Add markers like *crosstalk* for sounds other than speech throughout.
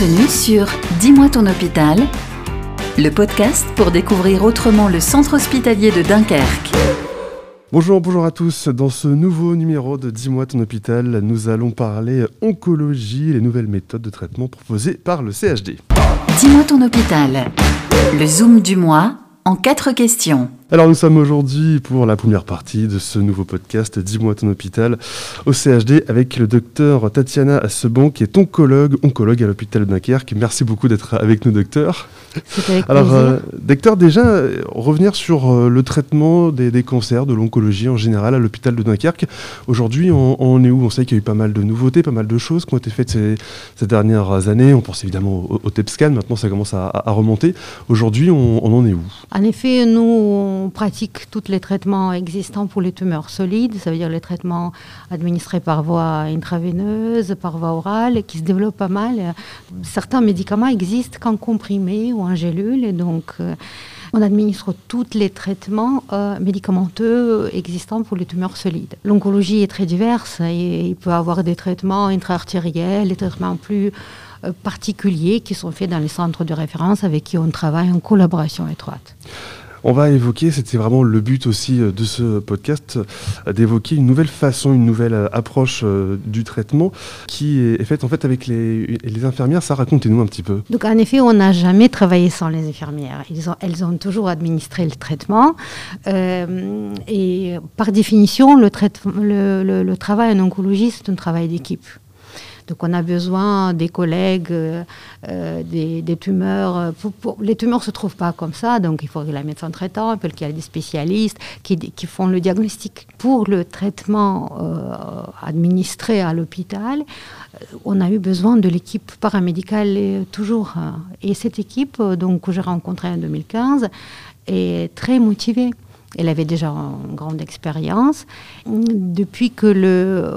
Bienvenue sur Dis-moi ton hôpital, le podcast pour découvrir autrement le centre hospitalier de Dunkerque. Bonjour, bonjour à tous. Dans ce nouveau numéro de Dis-moi ton hôpital, nous allons parler oncologie et les nouvelles méthodes de traitement proposées par le CHD. Dis-moi ton hôpital, le zoom du mois en quatre questions. Alors nous sommes aujourd'hui pour la première partie de ce nouveau podcast Dis-moi ton hôpital au CHD avec le docteur Tatiana Sebon qui est oncologue, oncologue à l'hôpital de Dunkerque. Merci beaucoup d'être avec nous docteur. Alors euh, docteur, déjà euh, revenir sur euh, le traitement des, cancers, de l'oncologie en général à l'hôpital de Dunkerque. Aujourd'hui on, est où? On sait qu'il y a eu pas mal de nouveautés, pas mal de choses qui ont été faites ces, dernières années. On pense évidemment au, TEPSCAN, maintenant ça commence à, remonter. Aujourd'hui on, on en est où? En effet, nous on pratique tous les traitements existants pour les tumeurs solides, ça veut dire les traitements administrés par voie intraveineuse, par voie orale, qui se développent pas mal. Certains médicaments existent qu'en comprimé ou en gélule, et donc euh, on administre tous les traitements euh, médicamenteux existants pour les tumeurs solides. L'oncologie est très diverse et il peut y avoir des traitements intra-artériels, des traitements plus euh, particuliers qui sont faits dans les centres de référence avec qui on travaille en collaboration étroite. On va évoquer, c'était vraiment le but aussi euh, de ce podcast, euh, d'évoquer une nouvelle façon, une nouvelle euh, approche du traitement qui est faite en fait avec les, infirmières. Ça, racontez-nous un petit peu. Donc en effet, on n'a jamais travaillé sans les infirmières. elles ont toujours administré le traitement. et par définition, le, le travail en oncologie, c'est un travail d'équipe. Donc on a besoin des collègues, euh, euh, des, tumeurs. les tumeurs ne se trouvent pas comme ça, donc il faut que la médecin traitant, il qu'il y ait des spécialistes qui, font le diagnostic. Pour le traitement euh, administré à l'hôpital, on a eu besoin de l'équipe paramédicale toujours. Et cette équipe donc, que j'ai rencontrée en 2015 est très motivée. Elle avait déjà une grande expérience. Depuis que le,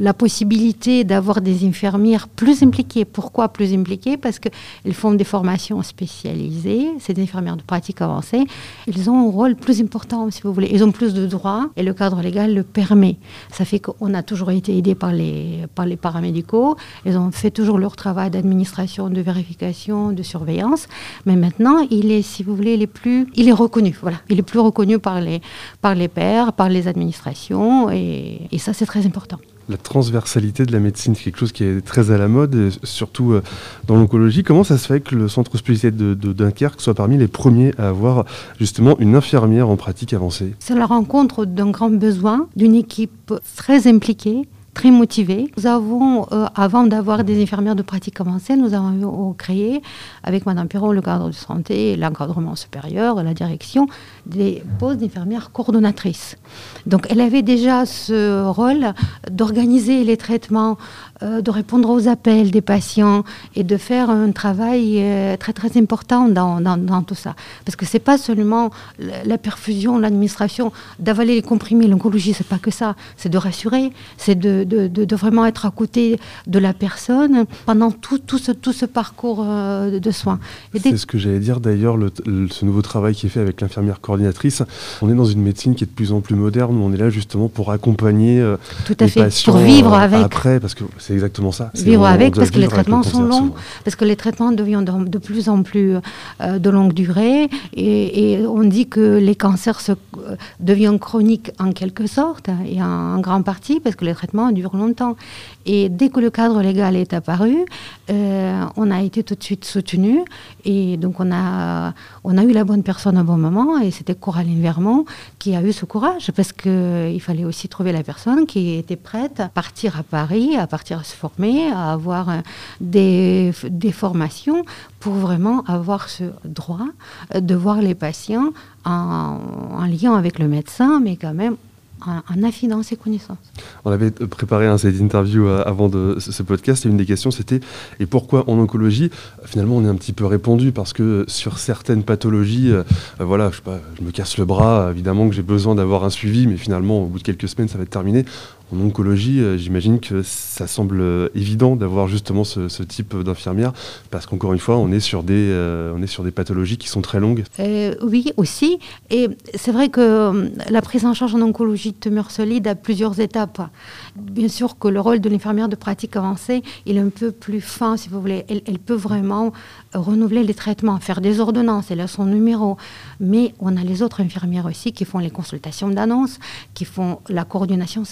la possibilité d'avoir des infirmières plus impliquées, pourquoi plus impliquées? Parce qu'elles font des formations spécialisées, c'est des infirmières de pratique avancée, elles ont un rôle plus important, si vous voulez. Elles ont plus de droits et le cadre légal le permet. Ça fait qu'on a toujours été aidés par les, par les paramédicaux, elles ont fait toujours leur travail d'administration, de vérification, de surveillance, mais maintenant, il est, si vous voulez, il plus, il est reconnu. Voilà, il est plus reconnu connu par les, par les pairs, par les administrations, et, et ça c'est très important la transversalité de la médecine, c'est quelque chose qui est très à la mode, surtout euh, dans l'oncologie. Comment ça se fait que le centre hospitalier de, de, Dunkerque soit parmi les premiers à avoir justement une infirmière en pratique avancée? C'est la rencontre d'un grand besoin, d'une équipe très impliquée, très motivés. Nous avons, euh, avant d'avoir des infirmières de pratique avancée, nous avons créé, avec Madame Perron, le cadre de santé, l'encadrement supérieur, la direction, des postes d'infirmières coordonnatrices. Donc elle avait déjà ce rôle d'organiser les traitements, euh, de répondre aux appels des patients et de faire un travail euh, très très important dans, dans, tout ça. Parce que c'est pas seulement la perfusion, l'administration, d'avaler les comprimés, l'oncologie, c'est pas que ça. C'est de rassurer, c'est de, de, vraiment être à côté de la personne pendant tout, tout, ce, tout ce parcours euh, de soins. C'est ce que j'allais dire d'ailleurs, ce nouveau travail qui est fait avec l'infirmière coordinatrice. On est dans une médecine qui est de plus en plus moderne, où on est là justement pour accompagner euh, tout à les fait. patients pour vivre euh, avec. après, parce que c'est exactement ça. Vivre avec, parce que les traitements sont longs, parce que les traitements deviennent de, plus en plus de longue durée, et, et, on dit que les cancers se, deviennent chroniques en quelque sorte, et en, grande partie, parce que les traitements dure longtemps. Et dès que le cadre légal est apparu, euh, on a été tout de suite soutenu. Et donc, on a, on a eu la bonne personne au bon moment. Et c'était Coraline Vermont qui a eu ce courage parce qu'il fallait aussi trouver la personne qui était prête à partir à Paris, à partir à se former, à avoir euh, des, des formations pour vraiment avoir ce droit de voir les patients en, en lien avec le médecin, mais quand même en, affinant ses connaissances. On avait préparé un, cette interview euh, avant de ce podcast et une des questions c'était et pourquoi en oncologie? Finalement, on est un petit peu répondu parce que sur certaines pathologies, euh, euh, voilà, je, sais pas, je me casse le bras, évidemment que j'ai besoin d'avoir un suivi, mais finalement, au bout de quelques semaines, ça va être terminé. En oncologie, euh, j'imagine que ça semble euh, évident d'avoir justement ce, type d'infirmière, parce qu'encore une fois, on est, sur des, euh, on est sur des pathologies qui sont très longues. oui, aussi. Et c'est vrai que la prise en charge en oncologie de tumeurs solides a plusieurs étapes. Bien sûr que le rôle de l'infirmière de pratique avancée, il est un peu plus fin, si vous voulez. Elle, peut vraiment renouveler les traitements, faire des ordonnances, elle a son numéro. Mais on a les autres infirmières aussi qui font les consultations d'annonce, qui font la coordination,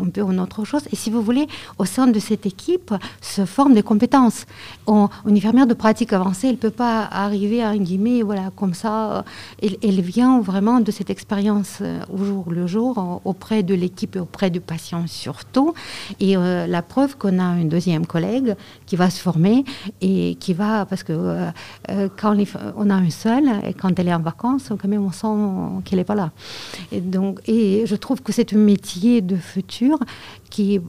un peu une autre chose. Et si vous voulez, au sein de cette équipe se forment des compétences. une infirmière de pratique avancée, elle ne peut pas arriver à un guillemets, voilà, comme ça. Elle, elle vient vraiment de cette expérience euh, au jour le jour, auprès de l'équipe et auprès du patient surtout. Et euh, la preuve qu'on a une deuxième collègue qui va se former et qui va, parce que euh, quand on a un seul, et quand elle est en vacances, quand même on sent qu'elle n'est pas là. Et, donc, et je trouve que c'est un métier de futur qui,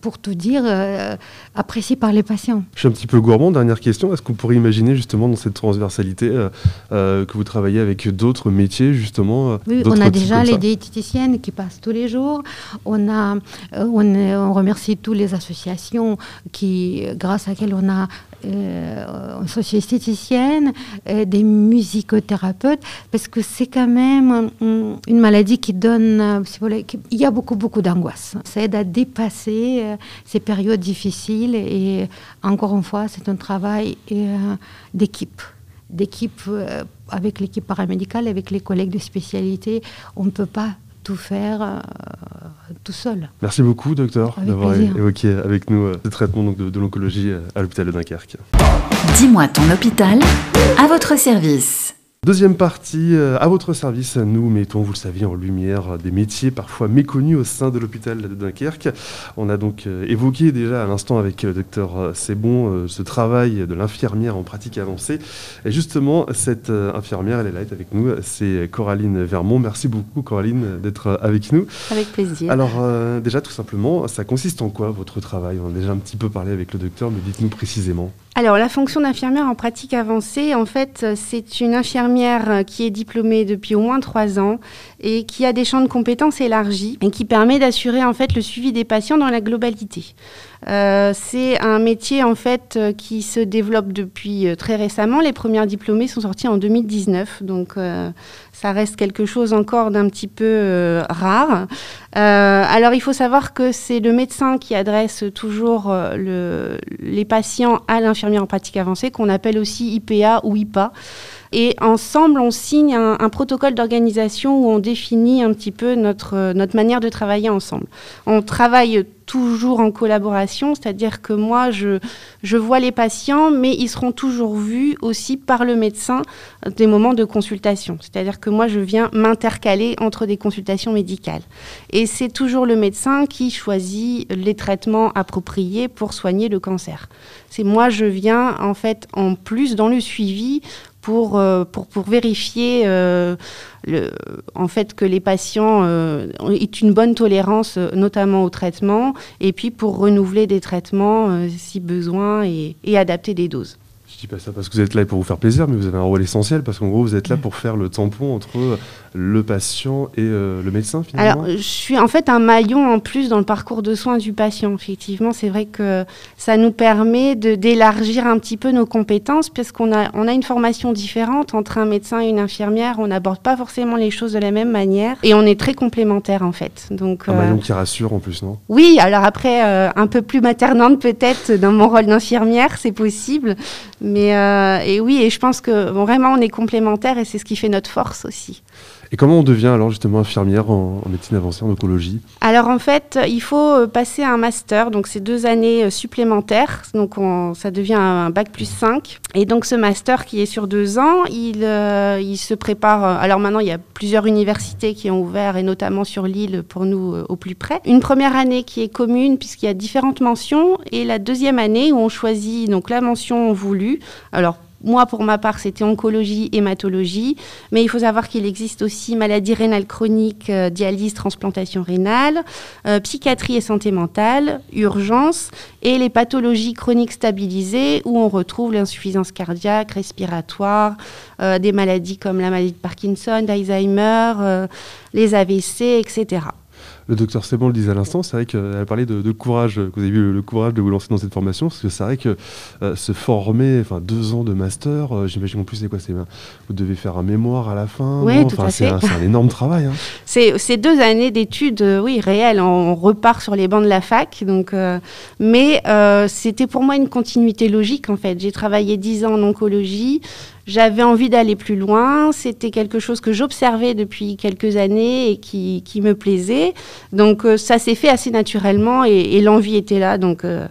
pour tout dire, euh, apprécié par les patients. Je suis un petit peu gourmand. Dernière question. Est-ce qu'on pourrait imaginer justement dans cette transversalité euh, euh, que vous travaillez avec d'autres métiers justement Oui, on a déjà les diététiciennes qui passent tous les jours. On, a, on, on remercie toutes les associations qui, grâce à lesquelles on a euh, socio-esthéticienne, euh, des musicothérapeutes, parce que c'est quand même euh, une maladie qui donne, euh, il y a beaucoup, beaucoup d'angoisse. Aide à dépasser ces périodes difficiles et encore une fois, c'est un travail d'équipe d'équipe avec l'équipe paramédicale, avec les collègues de spécialité. On ne peut pas tout faire euh, tout seul. Merci beaucoup, docteur, d'avoir évoqué avec nous euh, ce traitement donc, de, de l'oncologie euh, à l'hôpital de Dunkerque. Dis-moi ton hôpital, à votre service. Deuxième partie, euh, à votre service, nous mettons, vous le savez, en lumière des métiers parfois méconnus au sein de l'hôpital de Dunkerque. On a donc euh, évoqué déjà à l'instant avec le euh, docteur Sebon ce travail de l'infirmière en pratique avancée. Et justement, cette infirmière, elle est là, elle est avec nous, c'est Coraline Vermont. Merci beaucoup Coraline d'être avec nous. Avec plaisir. Alors déjà, tout simplement, ça consiste en quoi votre travail? On a déjà un petit peu parlé avec le docteur, mais dites-nous précisément. Alors, la fonction d'infirmière en pratique avancée, en fait, c'est une infirmière qui est diplômée depuis au moins trois ans et qui a des champs de compétences élargis et qui permet d'assurer en fait le suivi des patients dans la globalité. Euh, c'est un métier en fait euh, qui se développe depuis euh, très récemment. Les premières diplômées sont sorties en 2019, donc ça reste quelque chose encore d'un petit peu rare. alors il faut savoir que c'est le médecin qui adresse toujours le, les patients à l'infirmière en pratique avancée, qu'on appelle aussi IPA ou IPA. Et ensemble, on signe un, un protocole d'organisation où on définit un petit peu notre, notre manière de travailler ensemble. On travaille toujours en collaboration, c'est-à-dire que moi, je, je vois les patients, mais ils seront toujours vus aussi par le médecin des moments de consultation. C'est-à-dire que moi, je viens m'intercaler entre des consultations médicales. Et c'est toujours le médecin qui choisit les traitements appropriés pour soigner le cancer. C'est moi, je viens en fait en plus dans le suivi pour, euh, pour, pour, vérifier euh, le, en fait que les patients euh, aient une bonne tolérance, notamment au traitement, et puis pour renouveler des traitements si besoin et, et adapter des doses. Dis pas ça parce que vous êtes là pour vous faire plaisir, mais vous avez un rôle essentiel parce qu'en gros, vous êtes là pour faire le tampon entre le patient et euh, le médecin finalement. Alors, je suis en fait un maillon en plus dans le parcours de soins du patient. Effectivement, c'est vrai que ça nous permet d'élargir un petit peu nos compétences parce qu'on a, on a une formation différente entre un médecin et une infirmière. On n'aborde pas forcément les choses de la même manière et on est très complémentaires en fait. Donc, un maillon euh, qui rassure en plus, non? Oui, alors après, euh, un peu plus maternante peut-être dans mon rôle d'infirmière, c'est possible. Mais et oui, et je pense que vraiment on est complémentaires et c'est ce qui fait notre force aussi. Et comment on devient alors justement infirmière en, médecine avancée en oncologie? Alors en fait, il faut euh, passer un master, donc c'est deux années euh, supplémentaires, donc ça devient un bac plus 5. Et donc ce master qui est sur deux ans, il, il se prépare. Alors maintenant, il y a plusieurs universités qui ont ouvert, et notamment sur l'île pour nous au plus près. Une première année qui est commune puisqu'il y a différentes mentions, et la deuxième année où on choisit donc la mention voulue. Alors moi, pour ma part, c'était oncologie, hématologie. Mais il faut savoir qu'il existe aussi maladie rénale chronique, euh, dialyse, transplantation rénale, euh, psychiatrie et santé mentale, urgence et les pathologies chroniques stabilisées où on retrouve l'insuffisance cardiaque, respiratoire, euh, des maladies comme la maladie de Parkinson, d'Alzheimer, les AVC, etc. Le docteur Sebon le disait à l'instant, c'est vrai qu'elle a parlé de, courage, que vous avez eu le, courage de vous lancer dans cette formation, parce que c'est vrai que euh, se former, enfin deux ans de master, euh, j'imagine en plus c'est quoi c'est Vous devez faire un mémoire à la fin. Oui, tout à c'est un, énorme travail. Hein. C'est deux années d'études, euh, oui, réelles. On repart sur les bancs de la fac, donc, mais c'était pour moi une continuité logique en fait. J'ai travaillé dix ans en oncologie. J'avais envie d'aller plus loin. C'était quelque chose que j'observais depuis quelques années et qui, qui me plaisait. Donc euh, ça s'est fait assez naturellement et, l'envie était là. Donc euh,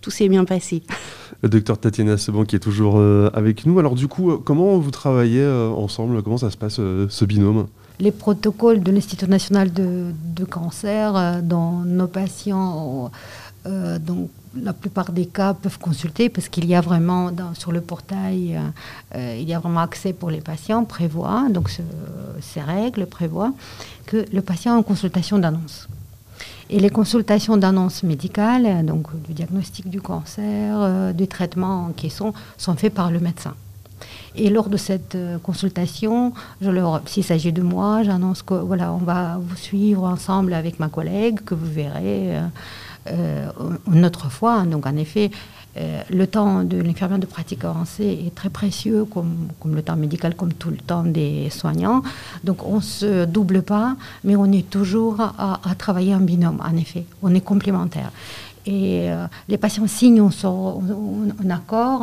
tout s'est bien passé. *laughs* Le docteur Tatiana Seban qui est toujours euh, avec nous. Alors du coup, comment vous travaillez ensemble? Comment ça se passe ce binôme? Les protocoles de l'Institut national de, de cancer dont nos patients donc la plupart des cas peuvent consulter parce qu'il y a vraiment sur le portail, euh, euh, il y a vraiment accès pour les patients, prévoit, donc ces règles prévoient que le patient a une consultation d'annonce. Et les consultations d'annonce médicale, donc du diagnostic du cancer, euh, du traitement qui sont, sont faites par le médecin. Et lors de cette consultation, s'il s'agit de moi, j'annonce que voilà, on va vous suivre ensemble avec ma collègue, que vous verrez euh, une autre fois. Donc en effet, euh, le temps de l'infirmière de pratique avancée est très précieux, comme, le temps médical, comme tout le temps des soignants. Donc on ne se double pas, mais on est toujours à, travailler en binôme, en effet. On est complémentaires. Et euh, les patients signent on sort un accord.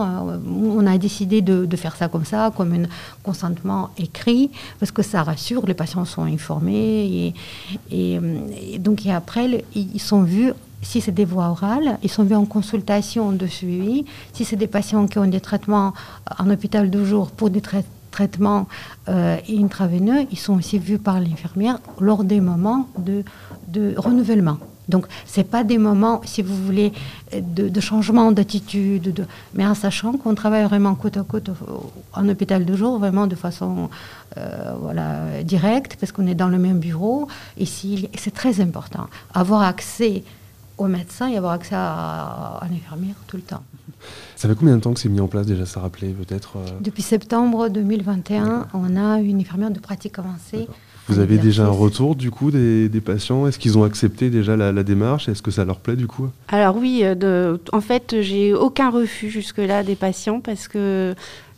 on a décidé de, faire ça comme ça, comme un consentement écrit, parce que ça rassure, les patients sont informés. Et, donc après, ils sont vus si c'est des voies orales, ils sont vus en consultation de suivi. Si c'est des patients qui ont des traitements en hôpital de jour pour des traitements euh, intraveineux, ils sont aussi vus par l'infirmière lors des moments de, renouvellement. Donc, ce n'est pas des moments, si vous voulez, de, changement d'attitude, de... mais en sachant qu'on travaille vraiment côte à côte en hôpital de jour, vraiment de façon euh, voilà, directe, parce qu'on est dans le même bureau. Et c'est très important. Avoir accès au médecin et avoir accès à, à l'infirmière tout le temps. Ça fait combien de temps que c'est mis en place déjà, ça rappelait peut-être euh? Depuis septembre 2021, on a une infirmière de pratique avancée. Vous avez déjà un retour du coup des, patients? Est-ce qu'ils ont accepté déjà la, démarche? Est-ce que ça leur plaît du coup? Alors oui, euh, de, en fait, j'ai aucun refus jusque-là des patients parce que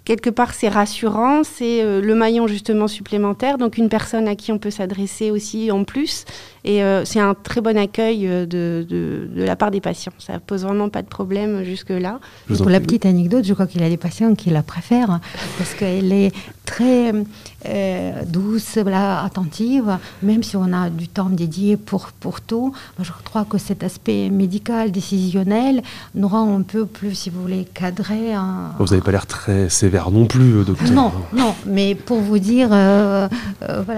quelque part, c'est rassurant, c'est euh, le maillon justement supplémentaire, donc une personne à qui on peut s'adresser aussi en plus. Et euh, c'est un très bon accueil euh, de, de, la part des patients. Ça pose vraiment pas de problème jusque-là. Pour la petite anecdote, je crois qu'il y a des patients qui la préfèrent parce qu'elle est très euh, douce, voilà, attentive, même si on a du temps dédié pour, pour tout. Je crois que cet aspect médical, décisionnel, nous rend un peu plus, si vous voulez, cadré. Vous n'avez pas l'air très sévère non plus, docteur. Non, non, mais pour vous dire, voilà,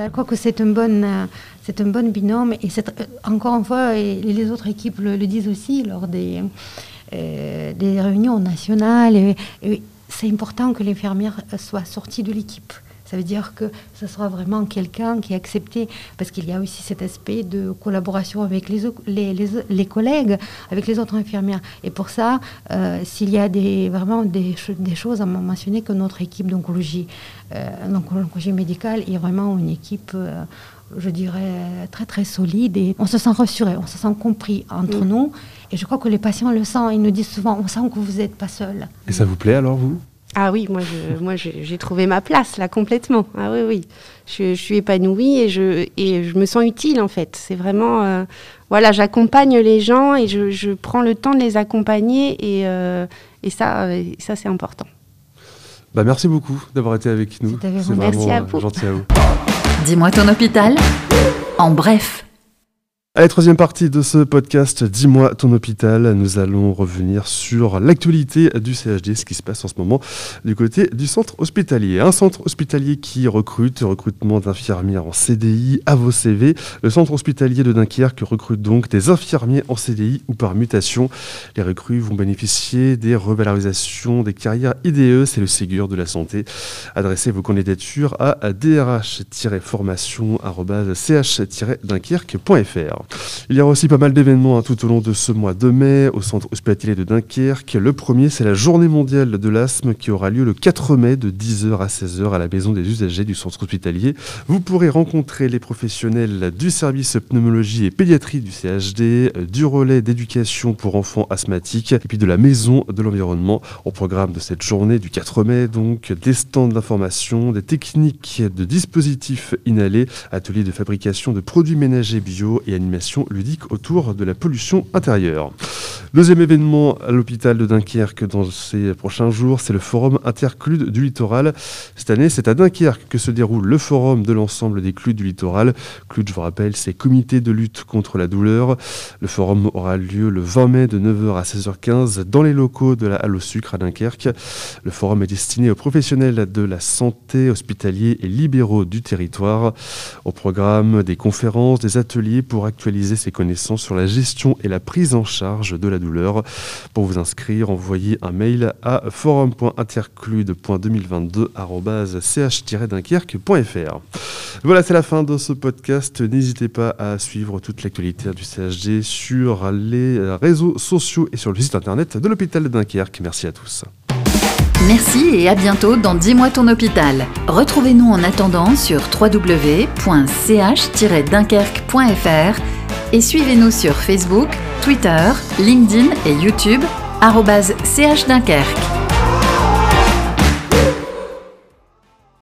je crois que c'est une bonne c'est un bon binôme. Et euh, encore une fois, et les autres équipes le, disent aussi lors des, euh, des réunions nationales. C'est important que l'infirmière soit sortie de l'équipe. Ça veut dire que ce sera vraiment quelqu'un qui est accepté, parce qu'il y a aussi cet aspect de collaboration avec les, les, les, collègues, avec les autres infirmières. Et pour ça, euh, s'il y a des, vraiment des, choses à mentionner que notre équipe d'oncologie, euh, médicale est vraiment une équipe je dirais, très très solide et on se sent rassuré, on se sent compris entre mm. nous. Et je crois que les patients le sentent, ils nous disent souvent, on sent que vous n'êtes pas seul. Et ça vous plaît alors, vous? Ah oui, moi, je, moi j'ai trouvé ma place là complètement. Ah oui, oui. Je, suis épanouie et je, et je me sens utile en fait. C'est vraiment. Euh, voilà, j'accompagne les gens et je, je, prends le temps de les accompagner et, euh, et ça, ça c'est important. Bah, merci beaucoup d'avoir été avec nous. C'est vraiment merci à vous. gentil à vous. *laughs* Dis-moi ton hôpital. En bref. Allez, troisième partie de ce podcast, Dis-moi ton hôpital. Nous allons revenir sur l'actualité du CHD, ce qui se passe en ce moment du côté du centre hospitalier. Un centre hospitalier qui recrute, recrutement d'infirmières en CDI à vos CV. Le centre hospitalier de Dunkerque recrute donc des infirmiers en CDI ou par mutation. Les recrues vont bénéficier des revalorisations des carrières IDE, c'est le Ségur de la santé. Adressez vos candidatures à drh-formation-ch-dunkerque.fr. Il y aura aussi pas mal d'événements hein, tout au long de ce mois de mai au centre hospitalier de Dunkerque. Le premier, c'est la journée mondiale de l'asthme qui aura lieu le 4 mai de 10h à 16h à la maison des usagers du centre hospitalier. Vous pourrez rencontrer les professionnels du service pneumologie et pédiatrie du CHD, du relais d'éducation pour enfants asthmatiques et puis de la maison de l'environnement. Au programme de cette journée du 4 mai, donc des stands d'information, des techniques de dispositifs inhalés, ateliers de fabrication de produits ménagers bio et animation ludique autour de la pollution intérieure. Deuxième événement à l'hôpital de Dunkerque dans ces prochains jours, c'est le forum interclude du littoral. Cette année, c'est à Dunkerque que se déroule le forum de l'ensemble des cludes du littoral. Clude, je vous rappelle, c'est comité de lutte contre la douleur. Le forum aura lieu le 20 mai de 9h à 16h15 dans les locaux de la Halle au Sucre à Dunkerque. Le forum est destiné aux professionnels de la santé, hospitaliers et libéraux du territoire. Au programme des conférences, des ateliers pour actualiser ses connaissances sur la gestion et la prise en charge de la douleur. Pour vous inscrire, envoyez un mail à forum.interclude.2022.ch-dunkerque.fr. Voilà, c'est la fin de ce podcast. N'hésitez pas à suivre toute l'actualité du CHD sur les réseaux sociaux et sur le site internet de l'hôpital de Dunkerque. Merci à tous. Merci et à bientôt dans Dis-moi ton hôpital. Retrouvez-nous en attendant sur www.ch-dunkerque.fr et suivez-nous sur Facebook, Twitter, LinkedIn et YouTube, chdunkerque.